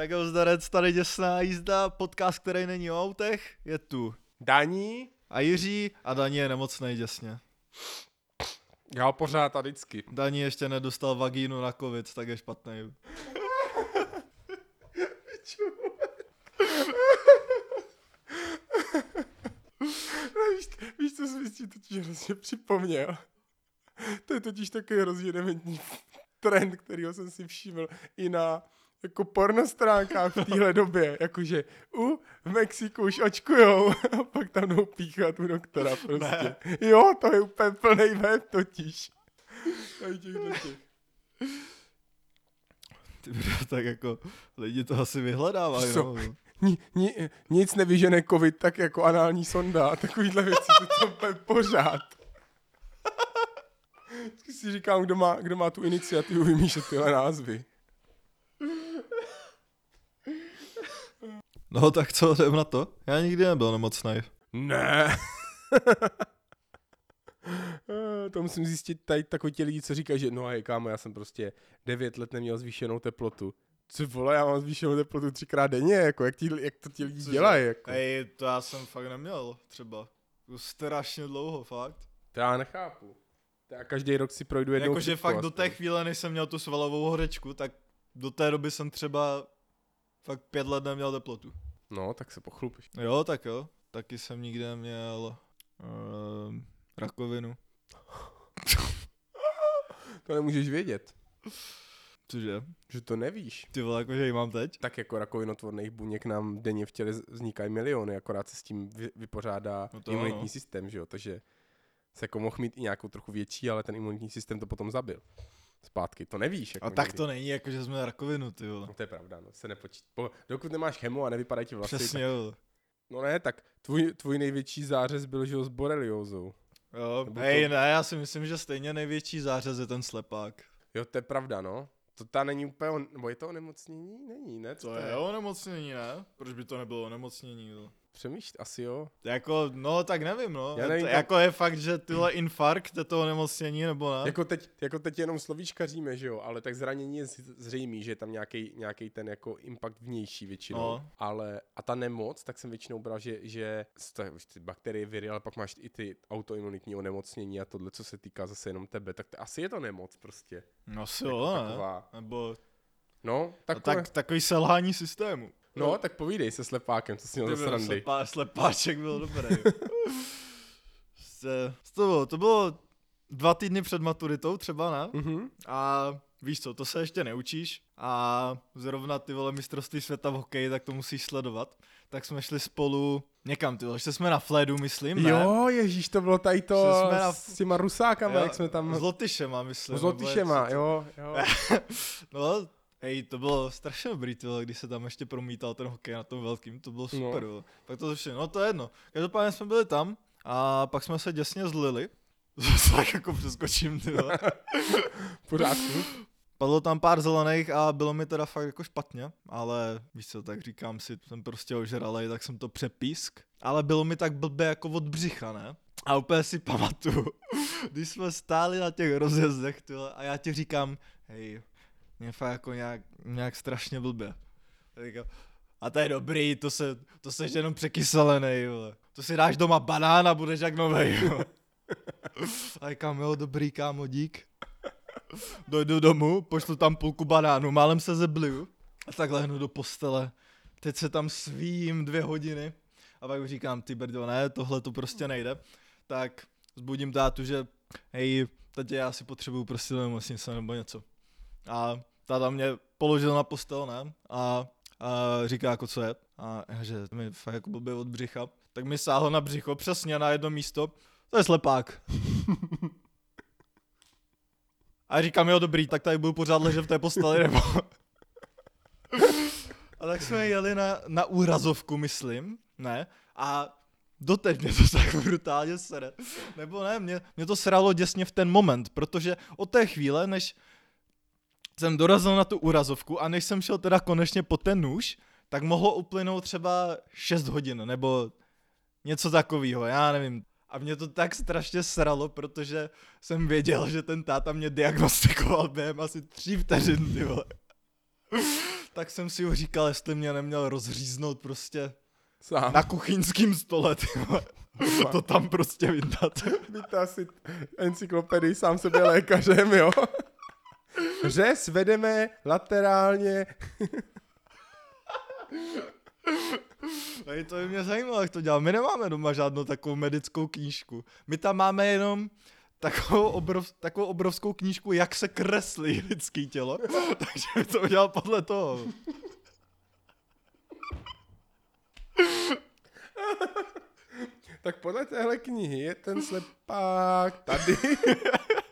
Tak jo, zdarec, tady děsná jízda, podcast, který není o autech, je tu. Daní, A Jiří a Daní je nemocnej děsně. já pořád a vždycky. Daní ještě nedostal vagínu na covid, tak je špatný. víš, víš, co mi tím totiž hrozně připomněl? To je totiž takový hrozně dementní trend, kterýho jsem si všiml i na jako porno stránkách v téhle době, jakože u v Mexiku už očkujou a pak tam jdou píchat u doktora prostě. Ne. Jo, to je úplně plný web totiž. Tady těch do těch. Ty bro, tak jako lidi to asi vyhledávají, Co? no. Ni, ni, nic nevyžene covid tak jako anální sonda a takovýhle věci, to je úplně pořád. Vždycky si říkám, kdo má, kdo má tu iniciativu vymýšlet tyhle názvy. No tak co, jdem na to? Já nikdy nebyl nemocnej. Ne. To musím zjistit tady takový ti lidi, co říkají, že no a kámo, já jsem prostě 9 let neměl zvýšenou teplotu. Co vole, já mám zvýšenou teplotu třikrát denně, jako jak, ti, jak to ti lidi Cože? dělají, jako. Ej, to já jsem fakt neměl, třeba. Už strašně dlouho, fakt. To já nechápu. To já každý rok si projdu jednou Jakože fakt do té aspoň. chvíle, než jsem měl tu svalovou horečku, tak do té doby jsem třeba fakt pět let neměl teplotu. No, tak se pochlupíš. Jo, tak jo. Taky jsem nikdy neměl um, rakovinu. To nemůžeš vědět, Cože? že to nevíš. Ty vole, jakože ji mám teď? Tak jako rakovinotvorných buněk nám denně v těle vznikají miliony, akorát se s tím vy, vypořádá No no to imunitní ano. systém, že jo, takže se jako mohl mít i nějakou trochu větší, ale ten imunitní systém to potom zabil. Zpátky, to nevíš. Jako A tak nikdy. to není, jakože jsme rakovinu, ty vole. No to je pravda, no, se nepočít. Po, dokud nemáš chemo a nevypadají ti vlasy, Přesně, tak, jo. no ne, tak tvůj, tvůj největší zářez byl, že jo, s boreliózou. Jo, Nebo hej, to- ne, já si myslím, že stejně největší zářez je ten slepák. Jo, to je pravda, no. To ta není úplně, on, nebo je to onemocnění? Není, ne? Co To je onemocnění, ne? Proč by to nebylo onemocnění, jo? Přemýšlí, asi jo. Jako, no tak nevím, no. Já nevím, jako je fakt, že tyhle infarkt je to onemocnění, nebo ne? Jako teď, jako teď jenom slovíčkaříme, že jo, ale tak zranění je zřejmý, že je tam nějaký, nějaký ten jako impact vnější většinou. No. Ale a ta nemoc, tak jsem většinou bral, že, že už ty bakterie, viry, ale pak máš i ty autoimunitní onemocnění a tohle, co se týká zase jenom tebe, tak to, asi je to nemoc prostě. No si Jako jo, ne? taková. Nebo No, tak, tak, tak, takový selhání systému. No, tak povídej se slepákem, co jsi měl za srandy. slepá, slepáček byl dobrý. Prostě, to, bylo, to bylo dva týdny před maturitou třeba, ne? Mhm. A víš co, to se ještě neučíš a zrovna ty vole mistrovství světa v hokeji, tak to musíš sledovat. Tak jsme šli spolu někam, ty vole, šli jsme na Fledu, myslím, ne? Jo, ježíš, to bylo tady to jsme na- s těma rusákama, Jo, jak jsme tam... S Lotyšema, myslím. S Lotyšema, se jo, jo. No, hej, to bylo strašně dobrý, ty vole, když se tam ještě promítal ten hokej na tom velkým, to bylo super, no. Pak to začalo, no to je jedno. Každopádně jsme byli tam a pak jsme se děsně zlili. Zase tak jako přeskočím, ty pořádku. Padlo tam pár zelených a bylo mi teda fakt jako špatně, ale víš co, tak říkám si, jsem prostě ožralej, tak jsem to přepísk. Ale bylo mi tak blbě jako od břicha, ne? A úplně si pamatuju, když jsme stáli na těch rozjezdech, ty vole, a já ti říkám, hej, mě fakt jako nějak, nějak strašně blbě. A říkám, a to je dobrý, to se, to seš jenom překyselený, vole. To si dáš doma banán a budeš jak novej, jo. A říkám, jo, dobrý, kámo, dík. Dojdu domů, pošlu tam půlku banánu, málem se zebliju a tak lehnu do postele. Teď se tam svím dvě hodiny a pak říkám, ty brdo, ne, tohle to prostě nejde. Tak zbudím tátu, že hej, teď já si potřebuju prostě nemocnice nebo něco. A táta mě položil na postel, ne, a, a říká jako co je. A že mi fakt jako blbě od břicha. Tak mi sáhl na břicho přesně na jedno místo. To je slepák. A říkám, jo dobrý, tak tady budu pořád ležet v té posteli, nebo... A tak jsme jeli na, na úrazovku, myslím, ne? A doteď mě to tak brutálně sere. Nebo ne, mě, mě to sralo děsně v ten moment, protože od té chvíle, než jsem dorazil na tu úrazovku a než jsem šel teda konečně po ten nůž, tak mohlo uplynout třeba 6 hodin, nebo něco takového, já nevím. A mě to tak strašně sralo, protože jsem věděl, že ten táta mě diagnostikoval během asi tří vteřin, ty vole. tak jsem si ho říkal, jestli mě neměl rozříznout prostě Sám. na kuchyňským stole, ty vole. To tam prostě vyndat. Být asi encyklopedii sám sebe lékařem, jo. Řez vedeme laterálně. To by mě zajímalo, jak to dělá. My nemáme doma žádnou takovou medickou knížku. My tam máme jenom takovou, obrov, takovou obrovskou knížku, jak se kreslí lidský tělo. Takže by to udělal podle toho. Tak podle téhle knihy je ten slepák tady.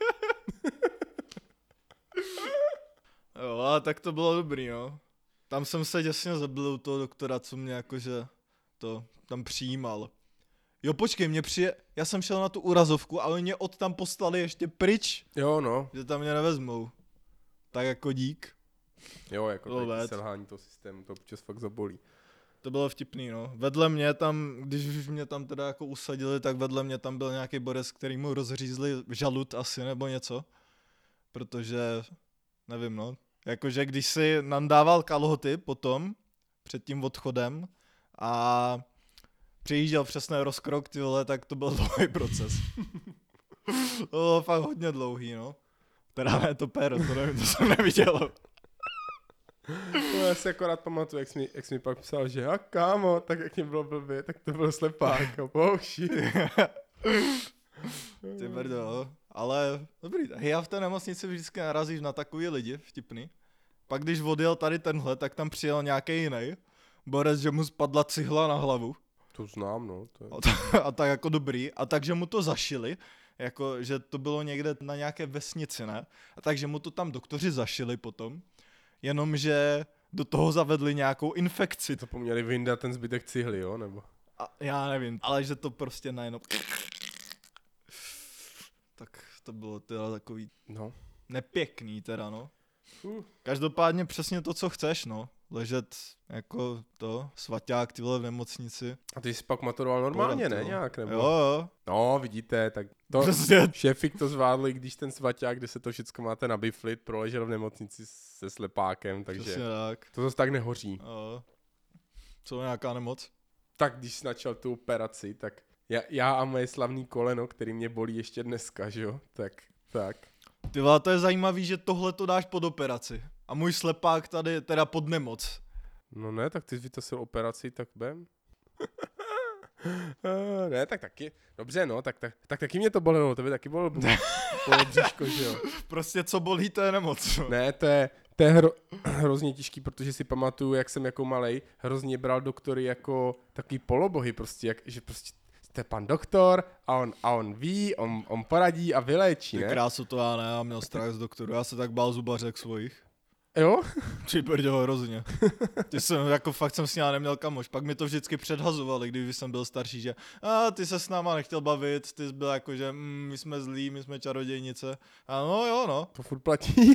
Jo, ale tak to bylo dobrý, no. Tam jsem se děsně zabil u toho doktora, co mě jakože to tam přijímal. Jo, počkej, mě přije... Já jsem šel na tu urazovku a oni mě od tam poslali ještě pryč, Jo, no. že tam mě nevezmou. Tak jako dík. Jo, jako tady selhání toho systému, to občas fakt zabolí. To bylo vtipný, no. Vedle mě tam, když už mě tam teda jako usadili, tak vedle mě tam byl nějaký borec, který mu rozřízli žalud asi nebo něco. Protože, nevím, no. Jakože když si nandával kalhoty potom, před tím odchodem a přijížděl přesný rozkrok, ty vole, tak to byl dlouhý proces. to bylo fakt hodně dlouhý, no. Teda ne to péro, to, nevím, to jsem neviděl. No, já si akorát pamatuju, jak jsi, mi, jak jsi mi pak psal, že a kámo, tak jak mě bylo blbě, tak to byl slepák. Oh shit. Ty brdo, ale dobrý, hej, já v té nemocnici vždycky narazíš na takový lidi, vtipný. Pak když odjel tady tenhle, tak tam přijel nějaký jiný. Borec, že mu spadla cihla na hlavu. To znám, no. To je... A, ta, a tak jako dobrý. A takže mu to zašili, jako, že to bylo někde na nějaké vesnici, ne? A takže mu to tam doktoři zašili potom. Jenomže do toho zavedli nějakou infekci. Zapomněli vyndat ten zbytek cihly, jo? Nebo... A já nevím, ale že to prostě najednou... Tak to bylo teda takový No. nepěkný teda, no. Uh. Každopádně přesně to, co chceš, no. Ležet jako to, svaťák, ty vole v nemocnici. A ty jsi pak maturoval normálně, Podat, ne? jo. Nějak, nebo? Jo, jo. No, vidíte, tak to... Prostě, Šéfik to zvládli, když ten svaťák, kde se to všechno máte na biflit, proležel v nemocnici se slepákem, takže přesně tak. to zase tak nehoří. Jo. Co, nějaká nemoc? Tak když jsi načal tu operaci, tak já, já a moje slavný koleno, který mě bolí ještě dneska, že jo? Tak, tak. Ty vole, to je zajímavý, že tohle to dáš pod operaci. A můj slepák tady teda pod nemoc. No ne, tak ty jsi vytasil operaci, tak bem. Eh, ne, tak taky. Dobře, no, tak, tak, tak taky mě to bolelo, to by taky bolelo, bolelo bříško, že jo. Prostě co bolí, to je nemoc. no. Ne, to je, to je hro, hrozně těžký, protože si pamatuju, jak jsem jako malej hrozně bral doktory jako takový polobohy, prostě, jak, že prostě jste pan doktor a on, a on ví, on, on poradí a vyléčí, Ty ne? krásu to já ne, já měl strach z doktoru, já se tak bál zubařek svojich. Jo? Ty brďo, hrozně. Ty jsem, jako fakt jsem s ním neměl kamoš, pak mi to vždycky předhazovali, když jsem byl starší, že a ty se s náma nechtěl bavit, ty jsi byl jako, že mm, my jsme zlí, my jsme čarodějnice. A no jo, no. To furt platí.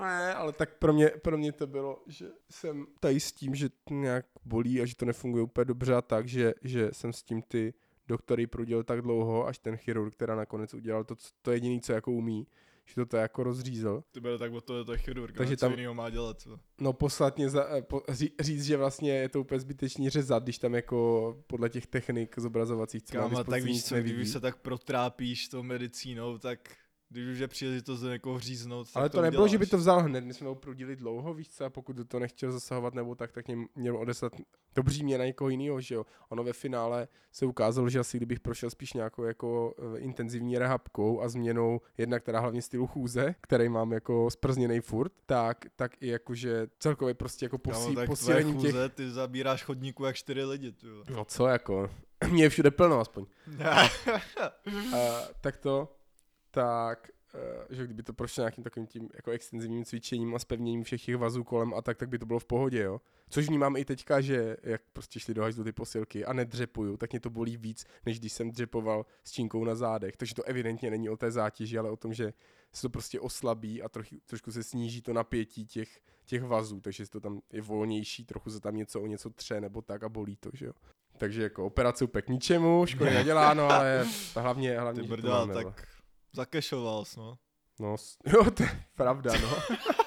ne, ale tak pro mě, pro mě to bylo, že jsem tady s tím, že to nějak bolí a že to nefunguje úplně dobře a tak, že, že jsem s tím ty doktory prodělal tak dlouho, až ten chirurg, která nakonec udělal to, to jediné, co jako umí, že to, to jako rozřízl. Ty byl tak od toho to je chirurg, Takže co tam- jinýho má dělat. Co? No poslat mě za, eh, po, ří, říct, že vlastně je to úplně zbytečný řezat, když tam jako podle těch technik zobrazovacích, co má Kámo, dispozici, tak víš co, když se tak protrápíš tou medicínou, tak když už je příležitost do někoho říznout, Ale to, nebylo, uděláš. že by to vzal hned, my jsme ho prudili dlouho, víš co, a pokud do toho nechtěl zasahovat nebo tak, tak mě měl odeslat dobří mě na někoho jiného, že jo. Ono ve finále se ukázalo, že asi kdybych prošel spíš nějakou jako eh, intenzivní rehabkou a změnou jednak teda hlavně stylu chůze, který mám jako sprzněný furt, tak, tak i jakože celkově prostě jako posí, tak posílení tvoje těch... chůze, ty zabíráš chodníku jak čtyři lidi, ty. No co jako, mě je všude plno aspoň. Uh, tak to, tak, uh, že kdyby to prošlo nějakým takovým tím jako extenzivním cvičením a spevněním všech těch vazů kolem a tak, tak by to bylo v pohodě, jo. Což vnímám i teďka, že jak prostě šli do hajzlu ty posilky a nedřepuju, tak mě to bolí víc, než když jsem dřepoval s čínkou na zádech. Takže to evidentně není o té zátěži, ale o tom, že se to prostě oslabí a trochu, trošku se sníží to napětí těch, těch vazů, takže to tam je volnější, trochu se tam něco o něco tře nebo tak a bolí to, že jo. Takže jako operace úplně k ničemu, školy neděláno, ale hlavně, hlavně Ty brda, tak zakešoval jsi, no. No, jo, to je pravda, no.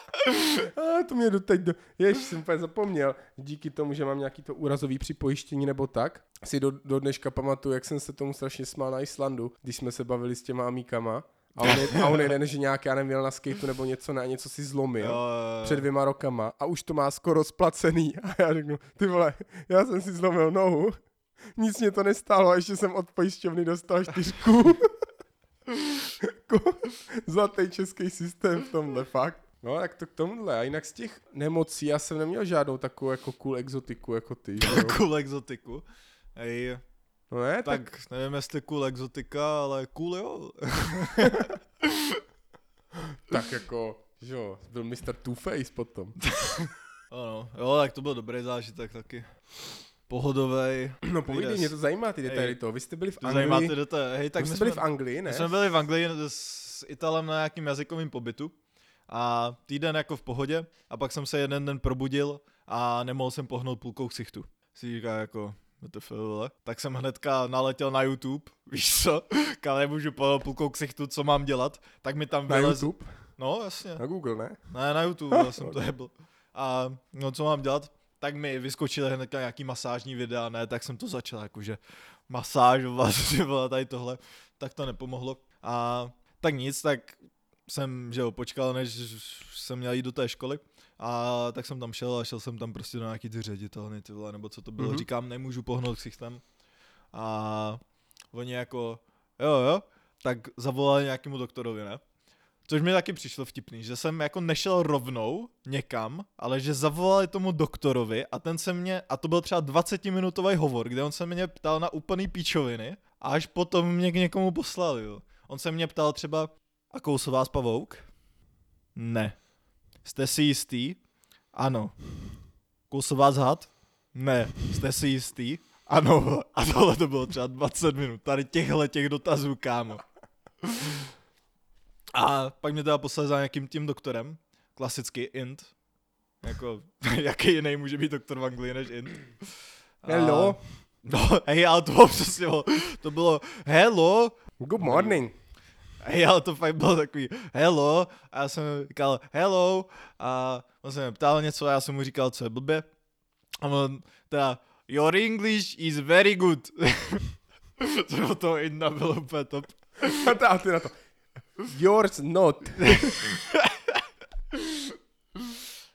A to mě doteď do... Jež, jsem úplně zapomněl. Díky tomu, že mám nějaký to úrazový připojištění nebo tak, si do, do dneška pamatuju, jak jsem se tomu strašně smál na Islandu, když jsme se bavili s těma amíkama. A on, je, a on jeden, že nějak, já nevím, na skateu nebo něco, na něco si zlomil Jo, před dvěma rokama a už to má skoro splacený. A já řeknu, ty vole, já jsem si zlomil nohu, nic mě to nestálo a ještě jsem od pojišťovny dostal čtyřku. Jako Zlatý český systém v tomhle, fakt. No, tak to k tomuhle. A jinak z těch nemocí já jsem neměl žádnou takovou jako cool exotiku jako ty. cool exotiku. Hej, No ne, tak, tak nevím, jestli cool exotika, ale cool jo. tak jako, že jo, byl Mr. Two-Face potom. ano, jo, tak to byl dobrý zážitek taky. Pohodovej. No povídej, mě to zajímá ty detaily toho. Vy jste byli v To zajímá Anglii. ty detaily. Hej, tak Vy my jste byli jsme, v Anglii, ne? my jsme byli v Anglii s Italem na nějakým jazykovým pobytu a týden jako v pohodě a pak jsem se jeden den probudil a nemohl jsem pohnout půlkou ksichtu. Si říká jako, WTF. Tak jsem hnedka naletěl na YouTube, víš co, kam nemůžu pohnout půlkou ksichtu, co mám dělat, tak mi tam Na vylez... YouTube? No, jasně. Na Google, ne? Ne, na YouTube já jsem to jebl. A no, co mám dělat? Tak mi vyskočily hned nějaký masážní videa, ne, tak jsem to začal, jakože masážovat, že bylo tady tohle, tak to nepomohlo. A tak nic, tak jsem, že jo, počkal, než jsem měl jít do té školy. A tak jsem tam šel a šel jsem tam prostě do nějaký ty ředitelny, ty vole, nebo co to bylo. Mhm. Mm-hmm. Říkám, nemůžu pohnout ksichtem. A oni jako, jo, jo, tak zavolali nějakému doktorovi, ne? Což mi taky přišlo vtipný, že jsem jako nešel rovnou někam, ale že zavolali tomu doktorovi a ten se mě, a to byl třeba 20 minutový hovor, kde on se mě ptal na úplný píčoviny a až potom mě k někomu poslal, jo. On se mě ptal třeba, a kousl vás pavouk? Ne. Jste si jistý? Ano. Kousl vás had? Ne. Jste si jistý? Ano. A tohle to bylo třeba 20 minut. Tady těchhle těch dotazů, kámo. A pak mě teda poslali za nějakým tím doktorem. Klasicky Int. Jako, jaký jiný může být doktor v Anglii než Int? A- Hello. No, hej, ale to bylo přesně, to bylo hello, Good morning. Hej, ale to fakt bylo takový hello a já jsem mu říkal hello a on se mě ptal něco a já jsem mu říkal, co je blbě. A on teda, your English is very good. to bylo to Inna bylo úplně top. A ty na to. Yours not.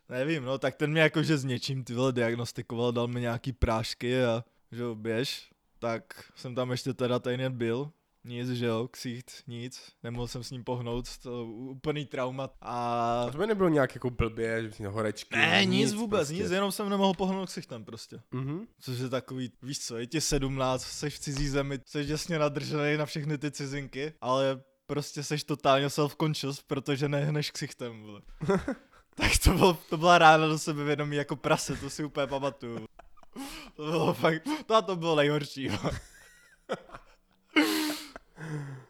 Nevím, no, tak ten mě jakože s něčím ty vole diagnostikoval, dal mi nějaký prášky a že jo, běž. Tak jsem tam ještě teda týden byl. Nic, že jo, ksicht, nic. Nemohl jsem s ním pohnout, to úplný trauma. A A to by nebylo nějak jako blbě, že jsi měl horečky. Ne, nic, vůbec, prostě. nic, jenom jsem nemohl pohnout ksichtem prostě. Mhm. Což je takový, víš co, je ti 17, seš v cizí zemi, seš jasně nadržený na všechny ty cizinky, ale prostě seš totálně self-conscious, protože nehneš ksichtem, vole. tak to, bylo, to byla rána do sebevědomí jako prase, to si úplně pamatuju. To bylo fakt, to a to bylo nejhorší, vole.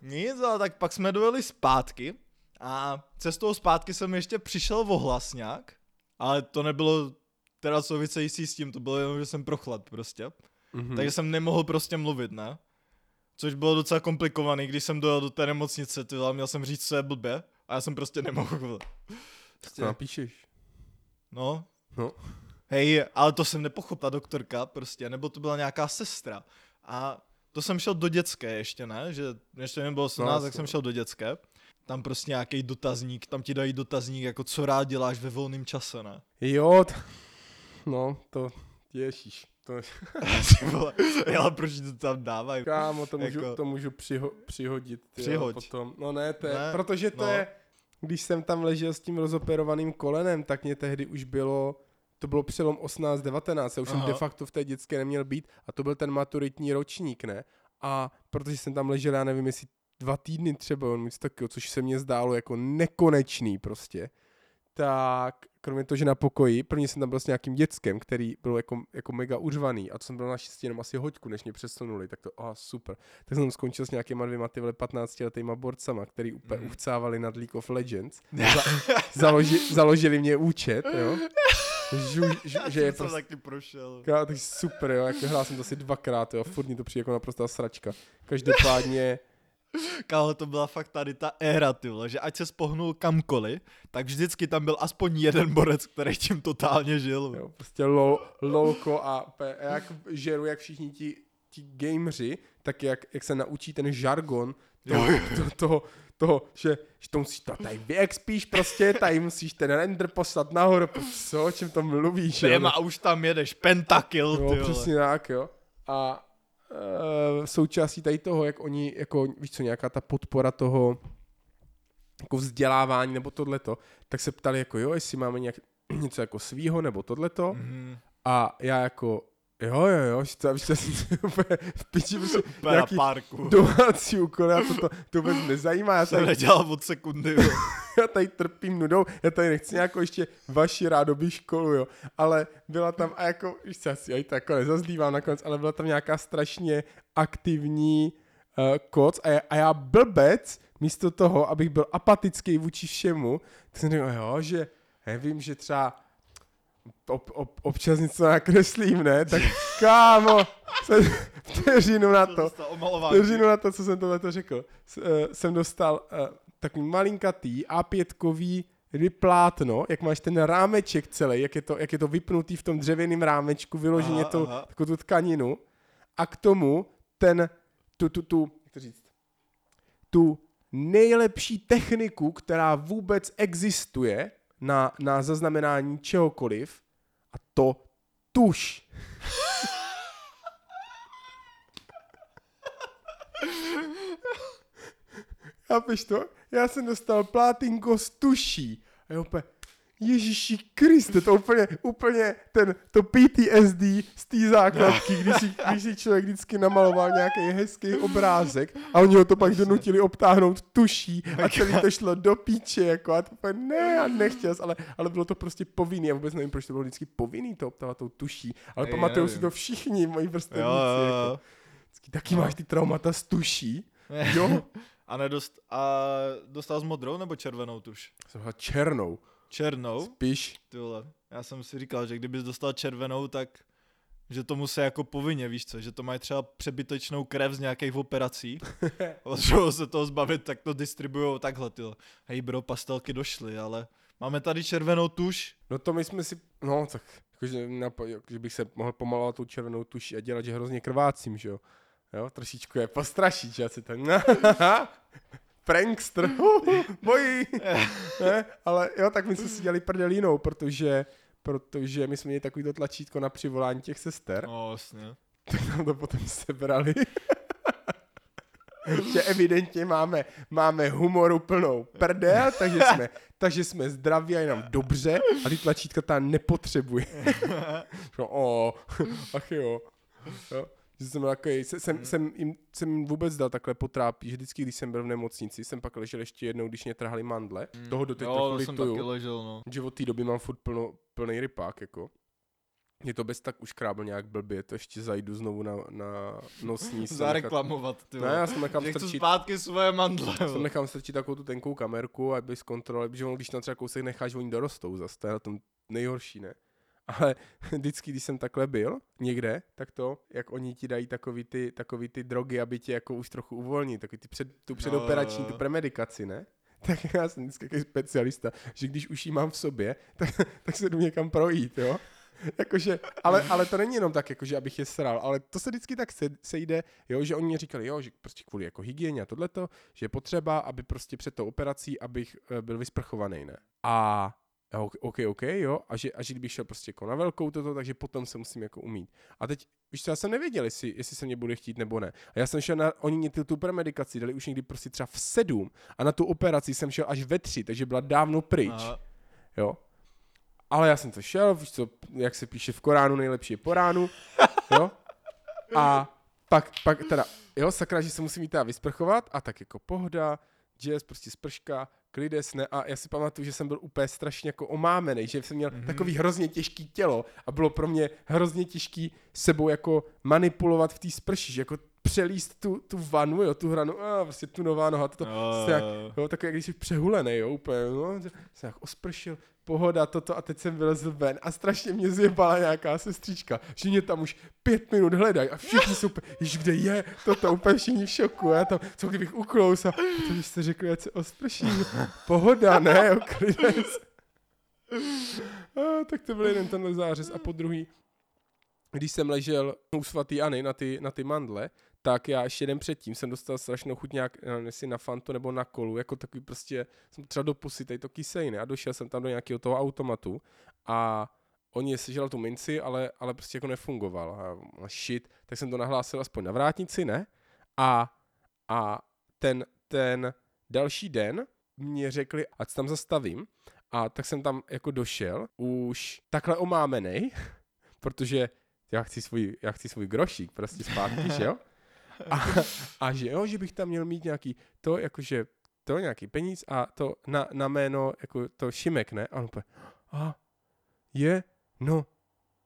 Nic, ale tak pak jsme dojeli zpátky a cestou zpátky jsem ještě přišel o hlas nějak, ale to nebylo teda související s tím, to bylo jenom, že jsem prochlad prostě. Mhm. Hmm. Takže jsem nemohl prostě mluvit, ne? Což bylo docela komplikovaný, když jsem dojel do té nemocnice, ty měl jsem říct, co je blbě, a já jsem prostě nemohl. To Prostě, napíšeš. no, No. hej, ale to jsem nepochopil, ta doktorka prostě, nebo to byla nějaká sestra. A to jsem šel do dětské ještě, ne? Že ještě mi bylo 18, No, tak jsem šel do dětské. Tam prostě nějaký dotazník, tam ti dají dotazník, jako co rád děláš ve volném čase, ne? Jo, t- no, to, ježíš. To, vole, ale proč to tam dávají? kámo, to můžu, Jako- to můžu přiho, přihodit. ty jo, Přihoď. Potom. No ne, to je, Ne, protože to no. je, když jsem tam ležel s tím rozoperovaným kolenem, tak mě tehdy už bylo, to bylo přelom 18-19, já už jsem Aha. de facto v té dětské neměl být a to byl ten maturitní ročník, ne? A protože jsem tam ležel, já nevím, jestli dva týdny třeba, on takového, což se mně zdálo jako nekonečný prostě, tak kromě toho, že na pokoji, první jsem tam byl s nějakým dětskem, který byl jako, jako mega uřvaný a to jsem byl naštěstí jenom asi hoďku, než mě přesunuli, tak to, aha, super. Tak jsem tam skončil s nějakýma dvěma ty vole 15 letýma borcama, který úplně Mhm. uchcávali nad League of Legends. Za, založi, založili mě účet, jo. Žu, žu, že je prostě taky prošel. Ká, tak super, jo, jako hrál jsem to asi dvakrát, jo, a furt mi to přijde jako naprostá sračka. Každopádně, Kámo, to byla fakt tady ta éra, ty vole, že ať se spohnul kamkoliv, tak vždycky tam byl aspoň jeden borec, který tím totálně žil. Jo, prostě lol, lolko a, jak žeru, jak všichni ti, ti gameři, tak jak, jak se naučí ten žargon toho, Jo, toho, toho, že, že to musíš to tady vyexpíš prostě, tady musíš ten render poslat nahoru, co, o čem to mluvíš? Běma a už tam jedeš, pentakill, ty Jo, vole. přesně tak, jo. A součástí tady toho, jak oni, jako, víš co, nějaká ta podpora toho jako vzdělávání nebo tohleto, tak se ptali jako jo, jestli máme nějak, něco jako svýho nebo tohleto Mhm. a já jako jo, jo, jo, že to, že to úplně v piči, prostě Úplně nějaký parku. domácí úkol, já to, to, to vůbec nezajímá, já Jsem tady, nedělal od sekundy. vole. já tady trpím nudou, já tady nechci nějakou ještě vaši rádoby školu, jo, ale byla tam a jako, víš co, asi já to jako nezazdívám nakonec, ale byla tam nějaká strašně aktivní uh, koc a já, a já blbec, místo toho, abych byl apatický vůči všemu, tak jsem řekl, jo, že nevím, že třeba ob, ob, občas něco nakreslím, ne, tak kámo, jsem vteřinu na to. Vteřinu na to, co jsem tohle řekl. S, uh, jsem dostal uh, takový malinkatý A5kový plátno, jak máš ten rámeček celý, jak je to, jak je to vypnutý v tom dřevěném rámečku, vyloženě Aha, aha. takovou tu tkaninu a k tomu ten, tu, tu, tu, jak to říct, tu nejlepší techniku, která vůbec existuje na, na zaznamenání čehokoliv a to tuš. Chápeš to? Já jsem dostal plátinko z tuší. A já úplně, Ježíši Kriste, to úplně, úplně ten, to PTSD z té základky, když si, když si člověk vždycky namaloval nějaký hezký obrázek a oni ho to pak donutili obtáhnout tuší a celý to šlo do píče, jako a to úplně, ne, já nechtěl, ale, ale bylo to prostě povinný, já vůbec nevím, proč to bylo vždycky povinný to obtávat tou tuší, ale Ej, pamatuju si to všichni moji vrstevníci, jako, vždycky, taky máš ty traumata z tuší, jo, A, nedost, a dostal jsi modrou nebo červenou tuš? jsem černou, Černou? spíš, Ty vole. Já jsem si říkal, že kdybys dostal červenou, tak že to musí jako povinně, víš co, že to mají třeba přebytečnou krev z nějakých operací. Potřebují se toho zbavit, tak to distribujou takhle, ty. Hej bro, pastelky došly, ale máme tady červenou tuš. No to my jsme si, no tak, jakože, napo- jako, že bych se mohl pomalovat tou červenou tuší a dělat, že hrozně krvácím, že jo. Jo, trošičku je postrašit, že já si ten, prankster, bojí, ne? ale jo, tak my jsme si dělali prdelínou, protože, protože my jsme měli takovýto tlačítko na přivolání těch sester, No, jasně. tak nám to potom sebrali. že evidentně máme, máme humoru plnou prdel, takže jsme, takže jsme zdraví a je nám dobře a ty tlačítka tam nepotřebuje. no, o, ach jo. jo. Že jsem, takový, se- jsem, jsem, jim, jsem jim vůbec dal takhle potrápí, že vždycky, když jsem byl v nemocnici, jsem pak ležel ještě jednou, když mě trhali mandle. Toho doteď jo, trochu jsem lituju taky ležel, no. že od té doby mám furt plno, plný rypák, jako. Je to bez tak už krábl nějak blbě, to ještě zajdu znovu na, na nosní. Zareklamovat, ty Ne, já jsem nechám Že chci strčit, zpátky svoje mandle. jsem nechám strčit takovou tu tenkou kamerku, aby zkontroloval, protože ono, když tam třeba kousek necháš, oni dorostou zase, to je na tom nejhorší, ne? Ale vždycky, když jsem takhle byl někde, tak to, jak oni ti dají takový ty, takový ty drogy, aby tě jako už trochu uvolnit, takový ty před, tu předoperační, tu jo. premedikaci, ne? Tak já jsem vždycky takový specialista, že když už ji mám v sobě, tak, tak se jdu někam projít, jo? Jakože, ale, ale to není jenom tak, jakože abych je sral, ale to se vždycky tak se, sejde, jo, že oni mě říkali, jo, že prostě kvůli jako hygieně a tohleto, že je potřeba, aby prostě před tou operací, abych eh, byl vysprchovaný, ne? A ok, ok, ok, jo, a že, a že kdybych šel prostě jako na velkou toto, takže potom se musím jako umít. A teď, víš co, já jsem nevěděl, jestli, jestli se mě bude chtít nebo ne. A já jsem šel na, oni mě tu, tu premedikaci dali už někdy prostě třeba v sedm a na tu operaci jsem šel až ve tři, takže byla dávno pryč Aha. jo. Ale já jsem to šel, víš co, jak se píše v Koránu, nejlepší je po ránu, jo. A pak, pak teda, jo, sakra, že se musím jít teda vysprchovat a tak jako pohoda, jazz, prostě sprška, klides, ne, a já si pamatuju, že jsem byl úplně strašně jako omámený, že jsem měl mm-hmm. takový hrozně těžký tělo a bylo pro mě hrozně těžký sebou jako manipulovat v té sprši, že jako přelíst tu, tu vanu, jo, tu hranu, a prostě tu nová noha, to, No, to jak, jo, tak jak když jsi přehulený, jo, úplně, no, se jak ospršil, pohoda, toto a teď jsem vylezl ven a strašně mě zjebala nějaká sestřička, že mě tam už pět minut hledají a všichni jsou úplně, kde je, toto úplně všichni v šoku a já tam, co kdybych uklous a to když jste řekli, ať se osprším, pohoda, ne, jo, klidec. A, tak to byl jeden tenhle zářez a po druhý, když jsem ležel u svatýAny na ty, na ty mandle, tak já ještě den předtím jsem dostal strašnou chuť nějak, jestli na fanto nebo na kolu, jako takový prostě, jsem třeba do pusy, tady to kysejné a došel jsem tam do nějakého toho automatu a oni sežral tu minci, ale, ale prostě jako nefungoval a, shit, tak jsem to nahlásil aspoň na vrátnici, ne? A, a ten, ten další den mě řekli, ať tam zastavím a tak jsem tam jako došel, už takhle omámenej, protože já chci svůj, já chci svůj grošík prostě zpátky, že jo? A, a že jo, že bych tam měl mít nějaký to, jakože to nějaký peníz a to na, na jméno, jako to Šimek, ne? A on úplně, a je, no,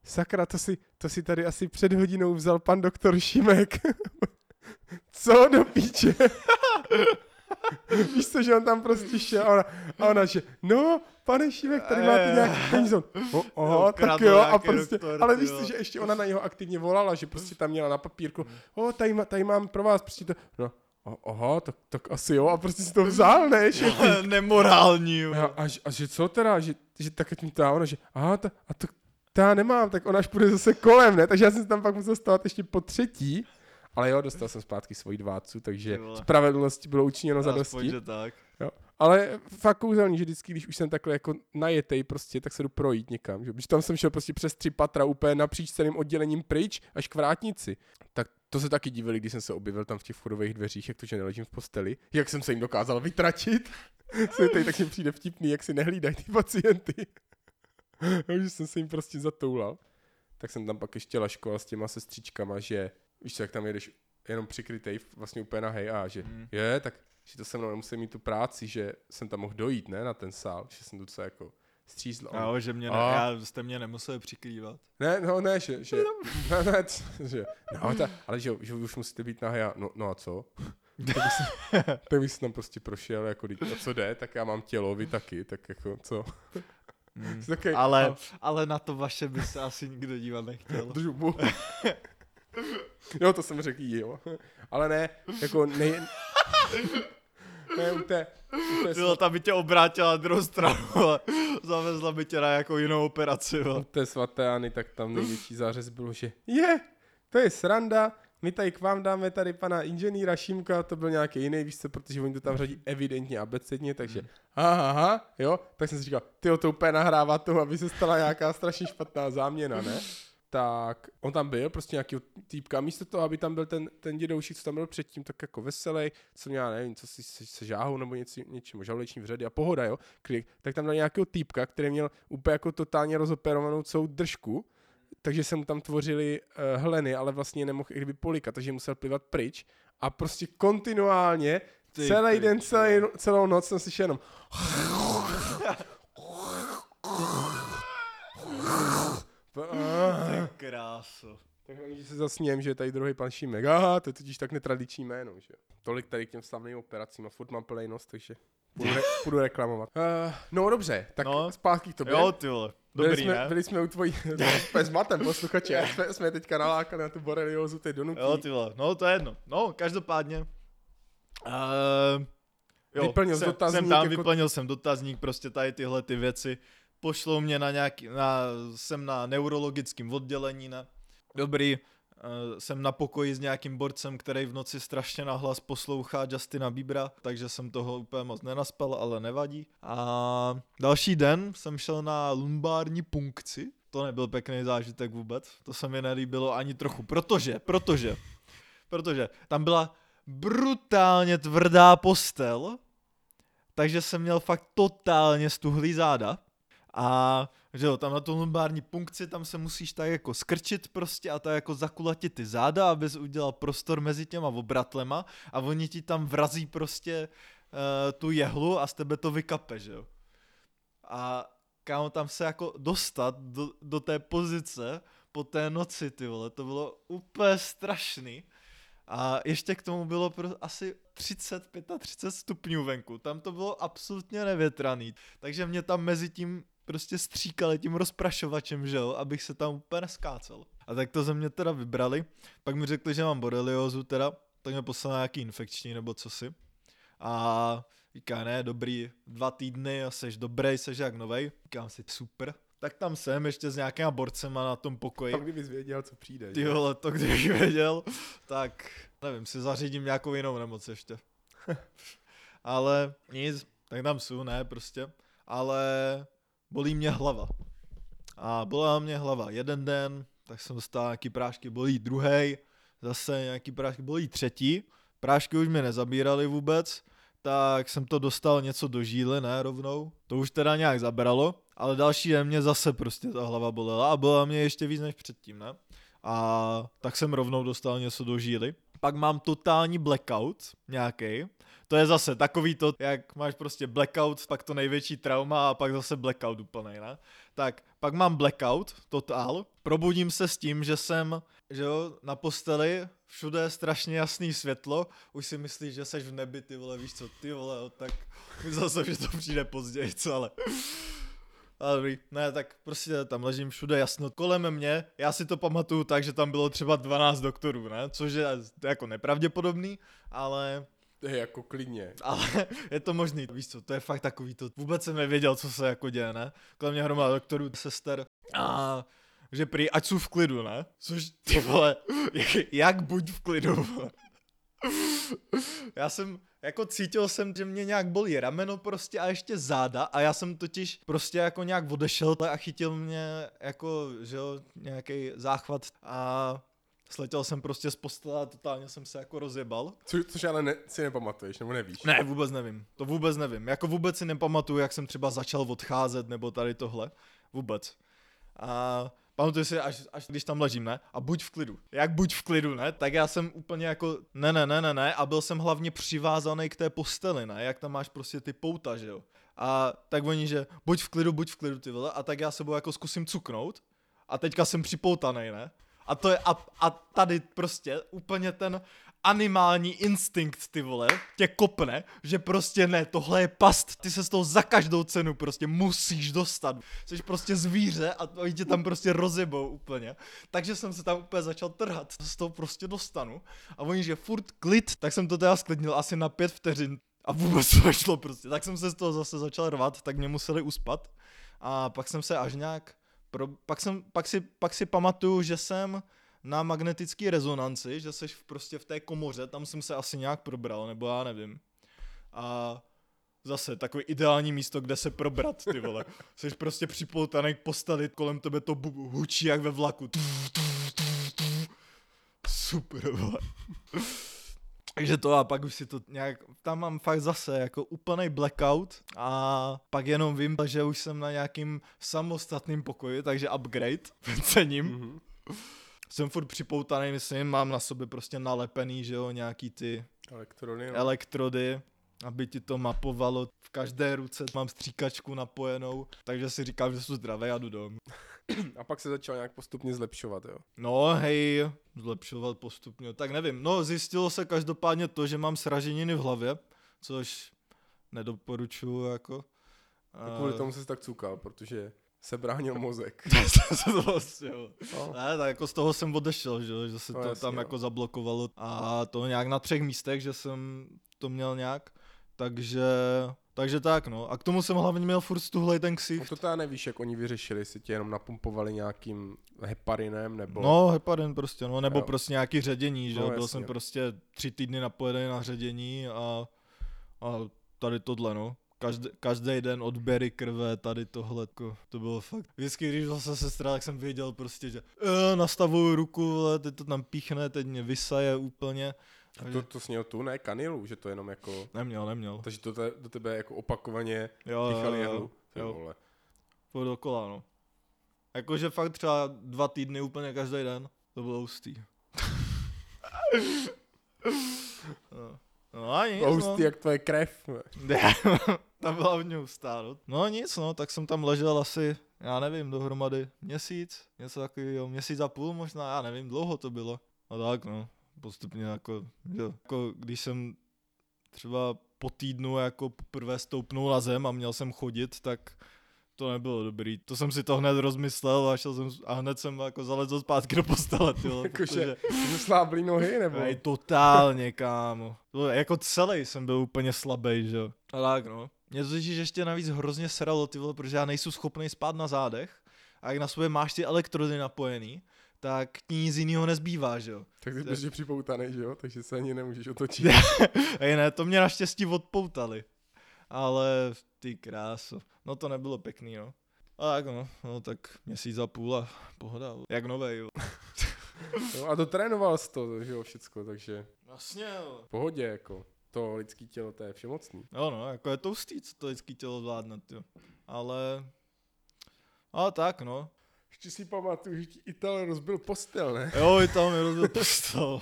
sakra, to si, to si tady asi před hodinou vzal pan doktor Šimek. Co do píče? Víš co, že on tam prostě šel a ona, a ona že, no, pane Šimek, tady máte nějaký peníze. Oh, oh, tak jo, a prostě, doktor, ale víš co, že ještě ona na něho aktivně volala, že prostě tam měla na papírku, o, oh, tady, tady mám pro vás, prostě to, no, aha, tak, tak asi jo, a prostě si to vzal, ne, že Nemorální, jo. A, a, a, že co teda, že, že tak mi to ona, že, aha, ta, a to, to já nemám, tak ona až půjde zase kolem, ne, takže já jsem tam pak musel stát ještě po třetí, ale jo, dostal jsem zpátky svoji dvácu, takže spravedlnosti bylo učiněno za dosti. tak. Jo. Ale fakt kouzelný, že vždycky, když už jsem takhle jako najetej prostě, tak se jdu projít někam. Že? Když tam jsem šel prostě přes tři patra úplně napříč celým oddělením pryč až k vrátnici. Tak to se taky divili, když jsem se objevil tam v těch vchodových dveřích, jak to, že neležím v posteli. Jak jsem se jim dokázal vytračit. se tady tak mi přijde vtipný, jak si nehlídají ty pacienty. že jsem se jim prostě zatoulal. Tak jsem tam pak ještě laškoval s těma sestřičkama, že víš co, jak tam jedeš jenom přikrytej, vlastně úplně na hej a že hmm. je, tak že to se mnou nemusím mít tu práci, že jsem tam mohl dojít, ne, na ten sál, že jsem docela jako střízl. Jo, že mě ne, a... já jste mě nemuseli přikrývat. Ne, no ne, že, že, ne, ne, že, no, ta, ale že, že už musíte být na a no, no a co? tak bych, si, tak bych si tam prostě prošel, jako, a co jde, tak já mám tělo, vy taky, tak jako, co? Hmm. Taký, ale, a... ale na to vaše by se asi nikdo dívat nechtěl. Držu jo, to jsem řekl, jo. Ale ne, jako nej... ne, u té... U té svat... tam by tě obrátila na druhou stranu a zavezla by tě na jako jinou operaci. Jo. U té svaté Ani, tak tam největší zářez bylo, že je, to je sranda, my tady k vám dáme tady pana inženýra Šimka, to byl nějaký jiný, víš co, protože oni to tam řadí evidentně abecedně, takže aha, aha, jo, tak jsem si říkal, ty to úplně nahrává tomu, aby se stala nějaká strašně špatná záměna, ne? Tak on tam byl, prostě nějaký týpka, místo toho, aby tam byl ten, ten dědoušik, co tam byl předtím, tak jako veselý, co měl, nevím, co si se, se žáhou nebo něco, něčím, žaluleční vředy a pohoda, jo, klik, tak tam dal nějakého týpka, který měl úplně jako totálně rozoperovanou celou držku, takže se mu tam tvořily uh, hleny, ale vlastně nemohl kdyby polikat, takže musel plivat pryč a prostě kontinuálně ty, celý ty, den, celý, celou noc jsem slyšel jenom Ty kráso. Tak že se zasněm, že je tady druhý pan Šimek. Aha, to je totiž tak netradiční jméno, že Tolik tady k těm slavným operacím a furt mám plný nos, takže budu, re- budu reklamovat. Uh, no dobře, tak no. zpátky k tobě. Jo, ty vole. Dobrý, byli, jsme, ne? byli jsme u tvojí, no, s matem posluchače, jsme, jsme teďka nalákali na tu boreliozu, ty donutí. Jo, ty vole, no to je jedno. No, každopádně. Uh, jo, vyplnil jsem, dotazník. Jsem tam, jako... vyplnil jsem dotazník, prostě tady tyhle ty věci pošlou mě na nějaký, na, jsem na neurologickém oddělení, ne? Dobrý, uh, jsem na pokoji s nějakým borcem, který v noci strašně nahlas poslouchá Justina Biebera, takže jsem toho úplně moc nenaspal, ale nevadí. A další den jsem šel na lumbární punkci, to nebyl pěkný zážitek vůbec, to se mi nelíbilo ani trochu, protože, protože, protože tam byla brutálně tvrdá postel, takže jsem měl fakt totálně stuhlý záda a že jo, tam na tu lumbární punkci, tam se musíš tak jako skrčit prostě a tak jako zakulatit ty záda, abys udělal prostor mezi těma obratlema a oni ti tam vrazí prostě uh, tu jehlu a z tebe to vykape, že jo. A kámo, tam se jako dostat do, do té pozice po té noci, ty vole, to bylo úplně strašný. A ještě k tomu bylo pro asi 30, 35 stupňů venku. Tam to bylo absolutně nevětraný. Takže mě tam mezi tím prostě stříkali tím rozprašovačem, že jo, abych se tam úplně skácel. A tak to ze mě teda vybrali. Pak mi řekli, že mám boreliozu teda, tak mě poslali nějaký infekční nebo co si. A říká, ne, dobrý, dva týdny a seš dobrý, seš jak novej. Říkám si, super. Tak tam jsem ještě s nějakýma borcema na tom pokoji. Tam kdybys věděl, co přijde. Ty vole, to kdybych věděl, tak nevím, si zařídím nějakou jinou nemoc ještě. ale nic, tak tam jsou, ne, prostě. Ale bolí mě hlava. A bolela mě hlava jeden den, tak jsem dostal nějaký prášky, bolí druhý, zase nějaký prášky, bolí třetí. Prášky už mě nezabírali vůbec, tak jsem to dostal něco do žíly, ne, rovnou. To už teda nějak zabralo, ale další den mě zase prostě ta hlava bolela a bolela mě ještě víc než předtím, ne. A tak jsem rovnou dostal něco do žíly. Pak mám totální blackout nějaký. To je zase takový to, jak máš prostě blackout, pak to největší trauma a pak zase blackout úplnej, ne? Tak, pak mám blackout, totál. Probudím se s tím, že jsem, že jo, na posteli, všude je strašně jasný světlo, už si myslíš, že seš v nebi, ty vole, víš co, ty vole, tak zase, že to přijde později, co, ale... Ale dobrý, ne, tak prostě tam ležím všude jasno kolem mě, já si to pamatuju tak, že tam bylo třeba 12 doktorů, ne, což je jako nepravděpodobný, ale To je jako klidně. ale je to možný, víš co, to je fakt takový to, vůbec jsem nevěděl, co se jako děje, ne? Kolem mě hromada doktorů, sester a že prý, ať jsou v klidu, ne? Což ty vole, jak, jak buď v klidu, vole. Já jsem, jako cítil jsem, že mě nějak bolí rameno prostě a ještě záda a já jsem totiž prostě jako nějak odešel a chytil mě jako, že jo, nějaký záchvat a sletěl jsem prostě z postele a totálně jsem se jako rozjebal. Co, což ale ne, si nepamatuješ, nebo nevíš. Ne, vůbec nevím. To vůbec nevím. Jako vůbec si nepamatuju, jak jsem třeba začal odcházet nebo tady tohle. Vůbec. A pamatuju si, až, až když tam ležím, ne? A buď v klidu. Jak buď v klidu, ne? Tak já jsem úplně jako, ne, ne, ne, ne, ne. A byl jsem hlavně přivázaný k té posteli, ne? Jak tam máš prostě ty pouta, že jo? A tak oni, že buď v klidu, buď v klidu, ty vole. A tak já sebou jako zkusím cuknout. A teďka jsem připoutaný, ne? A to je, a, a tady prostě úplně ten animální instinkt, ty vole, tě kopne, že prostě ne, tohle je past, ty se z toho za každou cenu prostě musíš dostat. Jsi prostě zvíře a oni tě tam prostě rozjebou úplně. Takže jsem se tam úplně začal trhat, z toho prostě dostanu. A oni, že furt klid, tak jsem to teda sklidnil asi na pět vteřin. A vůbec to nešlo prostě. Tak jsem se z toho zase začal rvat, tak mě museli uspat. A pak jsem se až nějak pro, pak, jsem, pak, si, pak si pamatuju, že jsem na magnetické rezonanci, že v, prostě v té komoře, tam jsem se asi nějak probral, nebo já nevím. A zase takový ideální místo, kde se probrat, ty vole. Jsi prostě připoutaný k posteli, kolem tebe to bu- hučí jak ve vlaku. Super, vole. Takže to a pak už si to nějak, tam mám fakt zase jako úplný blackout a pak jenom vím, že už jsem na nějakým samostatným pokoji, takže upgrade, cením. Mhm. Jsem furt připoutaný, myslím, mám na sobě prostě nalepený, že jo, nějaký ty Elektrony, no. elektrody, aby ti to mapovalo. V každé ruce mám stříkačku napojenou, takže si říkám, že jsou zdravé a jdu domů. A pak se začal nějak postupně zlepšovat, jo. No hej, zlepšovat postupně, tak nevím. No zjistilo se každopádně to, že mám sraženiny v hlavě, což nedoporučuju jako. A kvůli tomu se tak cukal, protože se bránil mozek. to vlastně. No. Ne, tak jako z toho jsem odešel, že, že se No to jasně, tam jo. jako zablokovalo a to nějak na třech místech, že jsem to měl nějak, takže, takže tak no. A k tomu jsem hlavně měl furt stuhlej ten ksicht. to teda nevíš, jak oni vyřešili, jestli tě jenom napumpovali nějakým heparinem, nebo... No, heparin prostě, no, nebo Jo. prostě nějaký ředění, že No, byl jasně. jsem prostě tři týdny napojený na ředění a, a tady tohle, no. Každý, každý den odběry krve, tady tohle, jako, to bylo fakt. Vždycky, když zase sestra, tak jsem věděl prostě, že e, nastavuju ruku, vole, teď to tam píchne, teď mě vysaje úplně. A to, to sněl tu, ne kanilu, že to jenom jako... Neměl, neměl. Takže to te, do tebe jako opakovaně Jo, jo, píchali jo, jehlu. Ty jo. vole. Furt dokola, no. Jakože fakt třeba dva týdny úplně každý den, to bylo hustý. no. no a nic, To no. hustý jak tvoje krev. Ne, ta byla hodně hustá, no. No nic, no, tak jsem tam ležel asi, já nevím, dohromady měsíc, něco takového, měsíc a půl možná, já nevím, dlouho to bylo. No tak, no. postupně jako, že, jako když jsem třeba po týdnu jako poprvé stoupnul na zem a měl jsem chodit, tak to nebylo dobrý. To jsem si to hned rozmyslel a šel jsem a hned jsem jako zalezl zpátky do postele, ty vole, Jakože sláblý nohy, nebo? Ej, totálně, kámo. To, jako celý jsem byl úplně slabý, že jo. A tak no. Mě to totiž ještě navíc hrozně sralo, ty vole, protože já nejsem schopný spát na zádech a jak na sobě máš ty elektrody napojený, tak ti nic jiného nezbývá, že jo. Tak ty jsi připoutaný, že jo? Takže se ani nemůžeš otočit. Ej ne, to mě naštěstí odpoutali. Ale ty kráso. No to nebylo pěkný, no. A tak no, no tak měsíc a půl a pohoda. Jak novej, jo. No, a dotrénoval jsi to, že jo, všecko, takže Vlastně, jo. v pohodě, jako. To lidský tělo, to je všemocný. Jo no, jako je to hustý, co to lidský tělo zvládne, jo. Ale... Ale tak, no. Ještě si pamatuju, že ti Ital rozbil postel, ne? Jo, i tam je rozbil postel.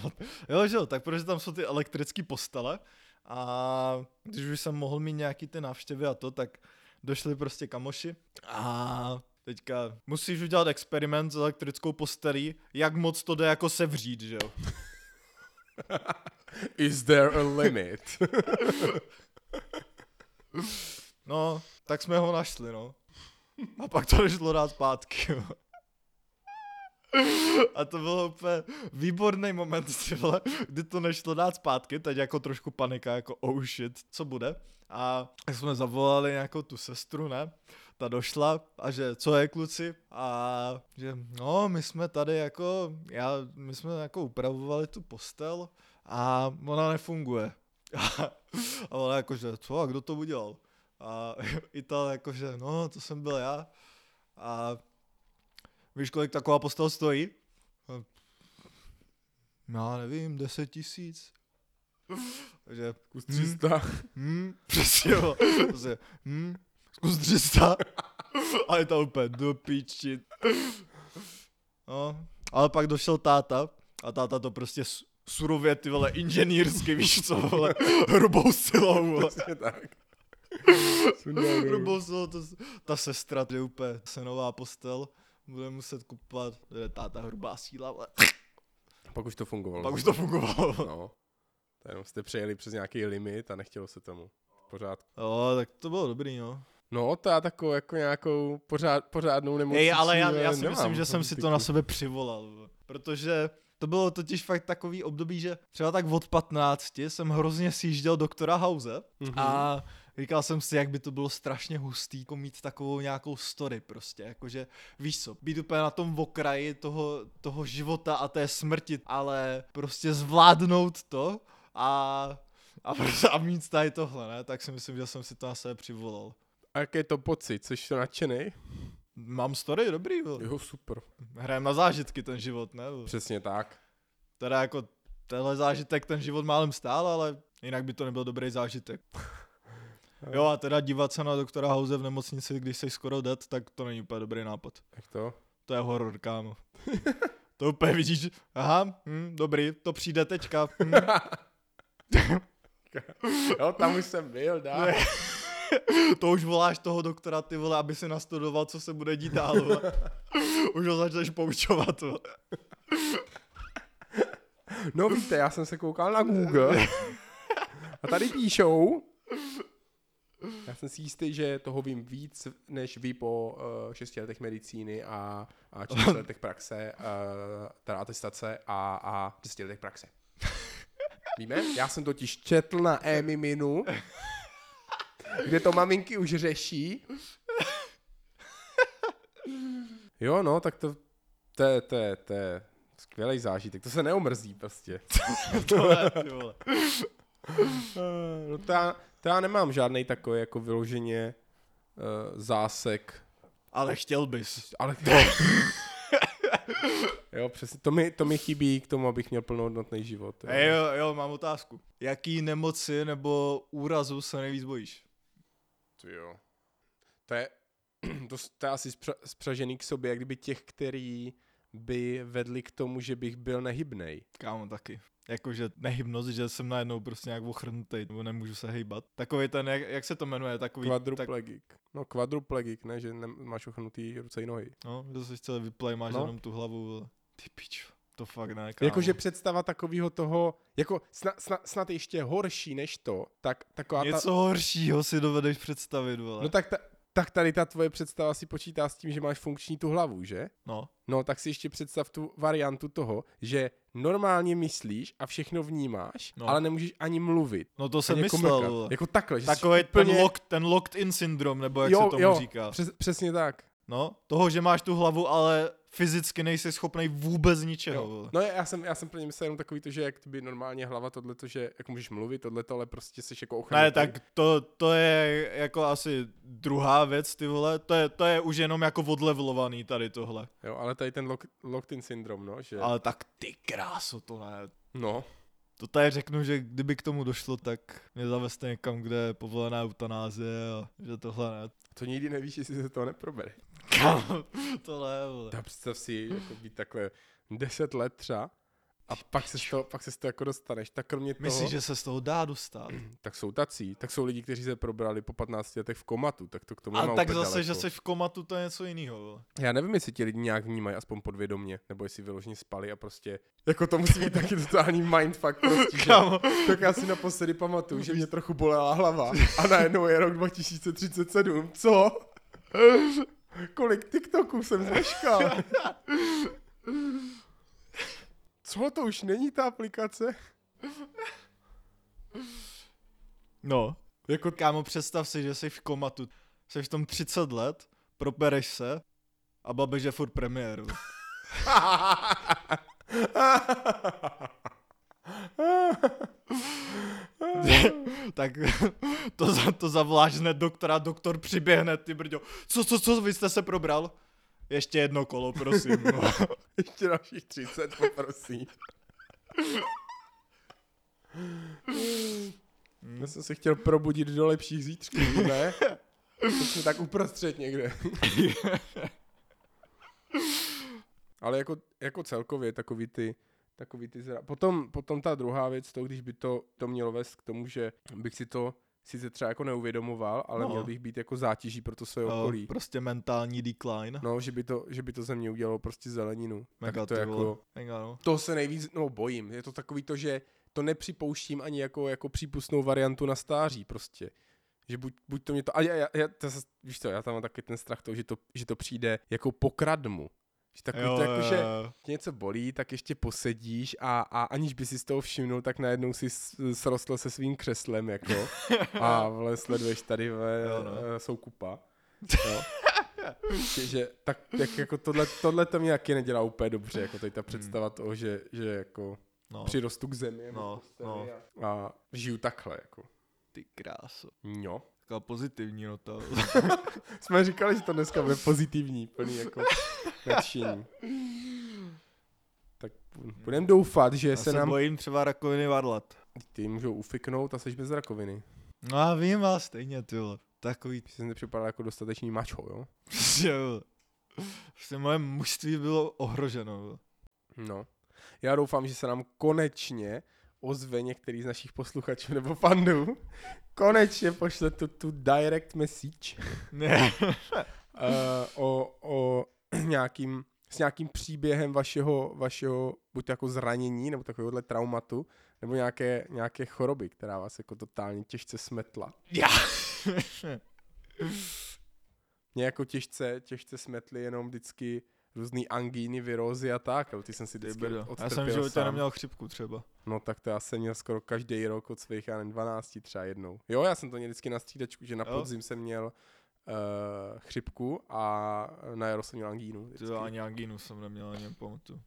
Jo, že jo, tak protože tam jsou ty elektrické postele a když už jsem mohl mít nějaký ty návštěvy a to, tak došli prostě kamoši a teďka musíš udělat experiment s elektrickou postelí, jak moc to jde jako sevřít, že jo. Is there a limit? No, tak jsme ho našli, no. A pak to nešlo dát zpátky, jo. A to bylo úplně výborný moment, ty vole, kdy to nešlo dát zpátky, teď jako trošku panika, jako oh shit, co bude. A tak jsme zavolali nějakou tu sestru, ne? Ta došla a že co je kluci? A že no, my jsme tady jako, já, my jsme jako upravovali tu postel a ona nefunguje. A ona jakože, co, a kdo to udělal? A Ital jakože, no, to jsem byl já. A víš, kolik taková postel stojí? Já nevím, 10 tisíc. Takže, Kus 300. hm, přesně, jo. Prostě, hm, zkus 300. A je to úplně do píči. No, ale pak došel táta a táta to prostě surově, ty vole, inženýrsky, víš co, vole, hrubou silou, vole. Přesně tak. Hrubou silou, to, ta sestra, to je úplně se nová postel, bude muset kupovat, to je táta hrubá síla, vole. Pak už to fungovalo. Pak už to fungovalo. No. Jenom jste přejeli přes nějaký limit a nechtělo se tomu. Pořád. Jo, tak to bylo dobrý, no. No, to já takovou jako nějakou pořád, pořádnou nemocí. Hej, ale já, já si nemám myslím, že jsem si to na sebe přivolal, protože to bylo totiž fakt takový období, že třeba tak od 15 jsem hrozně sjížděl doktora House Mhm. a říkal jsem si, jak by to bylo strašně hustý, jako mít takovou nějakou story prostě, jakože víš co, být úplně na tom okraji toho, toho života a té smrti, ale prostě zvládnout to a, a, prostě, a mít tady tohle, ne, tak si myslím, že jsem si to na sebe přivolal. A jaký je to pocit? Jsi to nadšený? Mám story dobrý, vole. Jo, super. Hrajem na zážitky ten život, ne? vole. Přesně tak. Teda jako tenhle zážitek ten život málem stál, ale jinak by to nebyl dobrý zážitek. Jo a teda dívat se na doktora House v nemocnici, když jsi skoro dead, tak to není úplně dobrý nápad. Jak to? To je horor, kámo. to úplně vidíš, aha, hm, dobrý, to přijde teďka. Hm. Jo, tam už jsem byl, dá. Ne. to už voláš toho doktora, ty vole, aby si nastudoval, co se bude dít dál. Vole. už ho začneš poučovat. Vole. No víte, já jsem se koukal na Google a tady píšou, já jsem si jistý, že toho vím víc, než ví po uh, 6 letech medicíny a, a 4 letech praxe, uh, teda atestace a, a 6 letech praxe. Víme? Já jsem totiž četl na e-miminu, kde to maminky už řeší. Jo, no, tak to, to, je- to, je- to je skvělý zážitek, to se neomrzí prostě. Tohle, ty vole. No já, to já nemám žádný takový jako vyloženě uh, zásek, Ale chtěl bys. ale jo, přesně, to mi, to mi chybí k tomu, abych měl plnohodnotný život. Jo. Ej, jo, jo, mám otázku. Jaký nemoci nebo úrazu se nejvíc bojíš? Ty jo. To je, to, to je asi spřa, spřažený k sobě, jak kdyby těch, který by vedli k tomu, že bych byl nehybnej. Kámo, taky. Jakože nehybnost, že jsem najednou prostě nějak ochrnutý, nebo nemůžu se hejbat. Takový ten, jak, jak se to jmenuje, takový... Tak, Kvadruplegik. No kvadruplegik, ne, že ne, máš ochrnutý ruce i nohy. no, že jsi celý vyplej, máš No. no. jenom tu hlavu. Ty pičo. To fakt ne, kámo. Jakože představa takového toho, jako snad, snad, snad ještě horší než to, tak taková Něco ta... horšího si dovedeš představit, vole. No tak, ta, tak tady ta tvoje představa si počítá s tím, že máš funkční tu hlavu, že? no. No, tak si ještě představ tu variantu toho, že normálně myslíš a všechno vnímáš, No. ale nemůžeš ani mluvit. no to jsem ani myslel, komunikat. vole. Jako takhle, Takový úplně... ten, locked, ten locked in syndrom, nebo jak jo, se tomu jo, říká. Přes, přesně tak. No, toho, že máš tu hlavu, ale fyzicky nejsi schopný vůbec ničeho. Jo. No já jsem, já jsem plně myslel jenom takový to, že jak by normálně hlava tohleto, že jako můžeš mluvit tohleto, ale prostě jsi jako ochranný. Ne, tak to, to je jako asi druhá věc, ty vole. To je, to je už jenom jako odlevelovaný tady tohle. Jo, ale tady ten lock, locked in syndrom, no, že... Ale tak ty kráso, to ne. No, To tady řeknu, že kdyby k tomu došlo, tak mě zavezte někam, kde je povolená eutanázie a že tohle ne. to nikdy nevíš, jestli se to neprobere. Kámo, to ne, vole. Tak představ si, jako být takhle 10 let třeba a pak se, z toho, pak se z toho jako dostaneš. Tak kromě toho, Myslíš, že se z toho dá dostat? tak jsou tací, tak jsou lidi, kteří se probrali po 15 letech v komatu, tak to k tomu A tak zase, že daleko. jsi v komatu, to je něco jiného. Já nevím, jestli ti lidi nějak vnímají, aspoň podvědomě, nebo jestli vyloženě spali a prostě, jako to musí být taky totální mindfuck prostě, že? Kámo, Tak já si naposledy pamatuju, že mě trochu bolela hlava a najednou je rok 2037. Co? Kolik TikToků jsem zmeškal? Co, to už není ta aplikace? no. Jako Kámo, představ si, že jsi v komatu. Jsi v tom 30 let, propereš se a babiš je furt premiér. vole. tak to, za, to zavoláš hned doktora, doktor přiběhne, ty brďo. Co, co, co, vy jste se probral? Ještě jedno kolo, prosím. No. Ještě dalších 30, poprosím. Já jsem se chtěl probudit do lepších zítřků, ne? Jsme tak uprostřed někde. Ale jako, jako celkově takový ty, takový ty zra... potom, potom ta druhá věc, to když by to, to mělo vést k tomu, že bych si to sice třeba jako neuvědomoval, ale No. měl bych být jako zátěží pro to své No, okolí. prostě mentální decline. No, že by to, že by to ze mě udělalo prostě zeleninu. Mega tak to jako. Mega, no. to se nejvíc, no bojím, je to takový to, že to nepřipouštím ani jako, jako přípustnou variantu na stáří prostě. Že buď, buď to mě to, a já, já, já to, víš co, já tam mám taky ten strach toho, že to, že to přijde jako pokradmu. Že takový to jako, že tě něco bolí, tak ještě posedíš a, a aniž by si z toho všimnul, tak najednou si srostl se svým křeslem, jako. A vle, sleduješ tady ve Jo, no. no. soukupa. Jo. že, že, tak, tak jako tohle, tohle to mě taky nedělá úplně dobře, jako tady ta představa toho, že, že jako no. přirostu k zemi No, no, posteli no. A, a žiju takhle, jako. Ty kráso. No. Taková pozitivní nota. Jsme říkali, že to dneska bude pozitivní, plný jako nadšení. Tak budeme doufat, že Já se se nám bojím třeba rakoviny varlat. ty můžou ufiknout a seš bez rakoviny. No a vím vás stejně, ty vole. Takový, Že jsi nepřipadal jako dostatečný mačo, jo? že vole. Prostě moje mužství bylo ohroženo. No. Já doufám, že se nám konečně ozve některý z našich posluchačů nebo fandů. Konečně pošle tu, tu direct message Ne. uh, o, o nějakým, s nějakým příběhem vašeho, vašeho buď jako zranění, nebo takovéhohle traumatu, nebo nějaké, nějaké choroby, která vás jako totálně těžce smetla. Já. Mě jako těžce, těžce smetly jenom vždycky různý angíny, virózy a tak, ale ty jsem si vždycky Já jsem v životě sám. neměl chřipku třeba. No tak to já jsem měl skoro každý rok od svých, já nevím, 12 třeba jednou. Jo, já jsem to měl vždycky na střídačku, že na Jo. podzim jsem měl uh, chřipku a na jaro jsem měl angínu. Vždycky. vole, ani angínu jsem neměl, ani nepamatuju.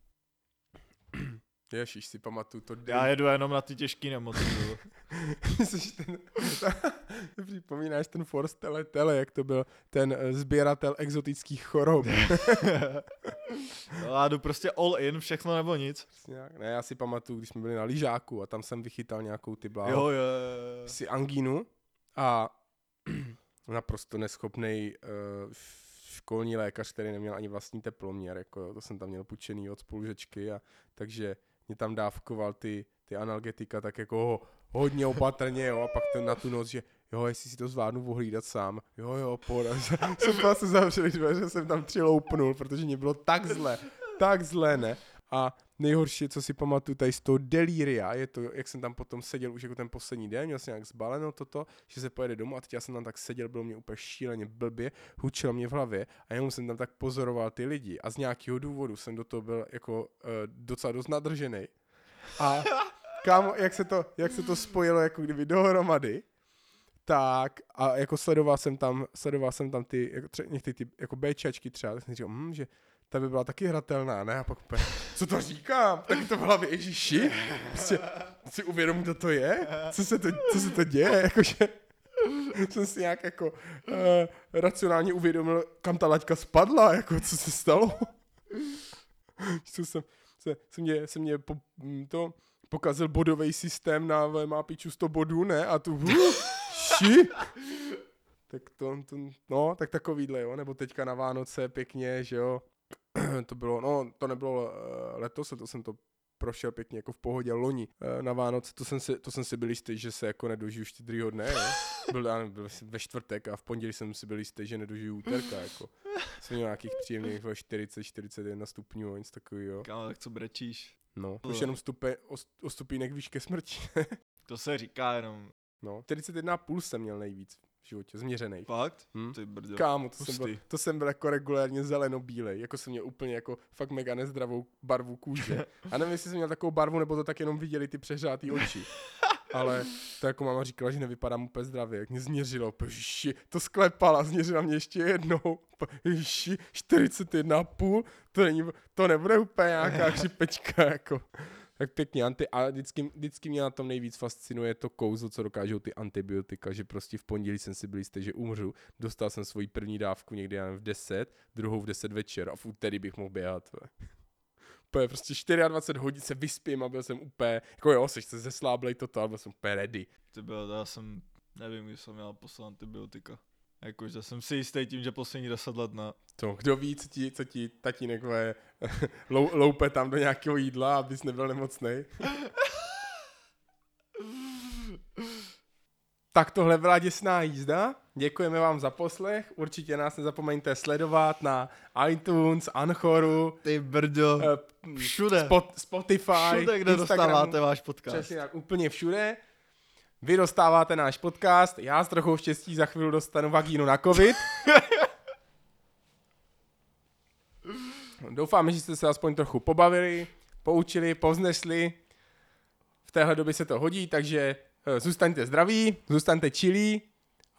Ježiš, si pamatuju to. Já jedu jenom na ty těžký nemoci. ten... Připomínáš ten Force Tele, tele, jak to byl ten eh, sběratel exotických chorob. No, Já jdu prostě all in, všechno nebo nic. Ne, já si pamatuju, když jsme byli na lyžáku a tam jsem vychytal nějakou ty bláho. Jo, jo, jo. si angínu a naprosto neschopný uh, školní lékař, který neměl ani vlastní teploměr, jako jo, to jsem tam měl půjčený od spolužečky a takže mě tam dávkoval ty, ty analgetika tak jako ho, hodně opatrně, jo, a pak ten na tu noc, že jo, jestli si to zvládnu ohlídat sám, jo, jo, pohoda, jsem se zavřeli dveře, jsem tam přiloupnul, protože mě bylo tak zle, tak zle, ne, a nejhorší, co si pamatuju tady z toho delíria, je to, jak jsem tam potom seděl už jako ten poslední den, měl jsem nějak zbaleno toto, že se pojede domů a teď já jsem tam tak seděl, bylo mě úplně šíleně blbě, hučilo mě v hlavě a jenom jsem tam tak pozoroval ty lidi a z nějakého důvodu jsem do toho byl jako uh, docela dost nadržený. A kámo, jak se to, jak se to spojilo jako kdyby dohromady, tak a jako sledoval jsem tam, sledoval jsem tam ty, jako tře, některé ty jako Bčačky třeba, tak jsem říkal, hm, že ta by byla taky hratelná, ne? A pak úplně, co to říkám? Taky to v hlavě, ježiši, prostě si uvědomím, kdo to je? Co se to, co se to děje? Jakože, jsem si nějak jako uh, racionálně uvědomil, kam ta laťka spadla, jako co se stalo. co jsem, se, se mě, se mě po, to pokazil bodový systém na má piču 100 bodů, ne? A tu, uh, tak to, to, no, tak takovýhle, jo, nebo teďka na Vánoce pěkně, že jo, to bylo, no, to nebylo uh, letos, to jsem to prošel pěkně jako v pohodě loni uh, na Vánoce, to jsem, si, to jsem si byl jistý, že se jako nedožiju štědrýho dne, jo. Byl, já, byl ve čtvrtek a v pondělí jsem si byl jistý, že nedožiju úterka, jako. Jsem měl nějakých příjemných 40-41 stupňů, nic takového. Kámo, tak co brečíš? No, už jenom stupe, o, o stupínek výš ke smrti. to se říká jenom. No, 41,5 jsem měl nejvíc v životě, změřený. Fakt? Hm? Ty brďo. Kámo, to jsem, byl, to jsem byl jako regulérně zeleno-bílej, jako jsem měl úplně jako fakt mega nezdravou barvu kůže. A nevím, jestli jsem měl takovou barvu, nebo to tak jenom viděli ty přeřátý oči. Ale to jako máma říkala, že nevypadám úplně zdravě, jak mě změřilo, ježiši, to sklepala, změřila mě ještě jednou, ježiši, 41,5, to, není, to nebude úplně nějaká křipečka, jako. Tak pěkně, anti, a vždycky, vždycky mě na tom nejvíc fascinuje to kouzlo, co dokážou ty antibiotika, že prostě v pondělí jsem si byl jistý, že umřu, dostal jsem svoji první dávku někdy v 10, druhou v 10 večer a v úterý bych mohl běhat. Úplně prostě 24 hodin se vyspím a byl jsem úplně, jako jo, seš se zesláblej toto, ale byl jsem úplně ready. Ty byl, já jsem, nevím, když jsem měl poslat antibiotika. Jakože jsem si jistý tím, že poslední 10 let na... To, kdo ví, co ti, co ti tatínek lou, loupe tam do nějakého jídla, abys nebyl nemocný. tak tohle byla děsná jízda. Děkujeme vám za poslech. Určitě nás nezapomeňte sledovat na iTunes, Anchoru. Ty brďo. Uh, všude. Spot, Spotify. Všude, kde Instagramu, dostáváte váš podcast. Přesně tak, úplně všude. Vy dostáváte náš podcast, já s trochou štěstí za chvíli dostanu vagínu na covid. Doufám, že jste se aspoň trochu pobavili, poučili, povznesli. V téhle době se to hodí, takže eh, zůstaňte zdraví, zůstaňte čilí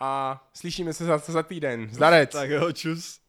a slyšíme se zase za týden. Zdarec. Tak jo, čus.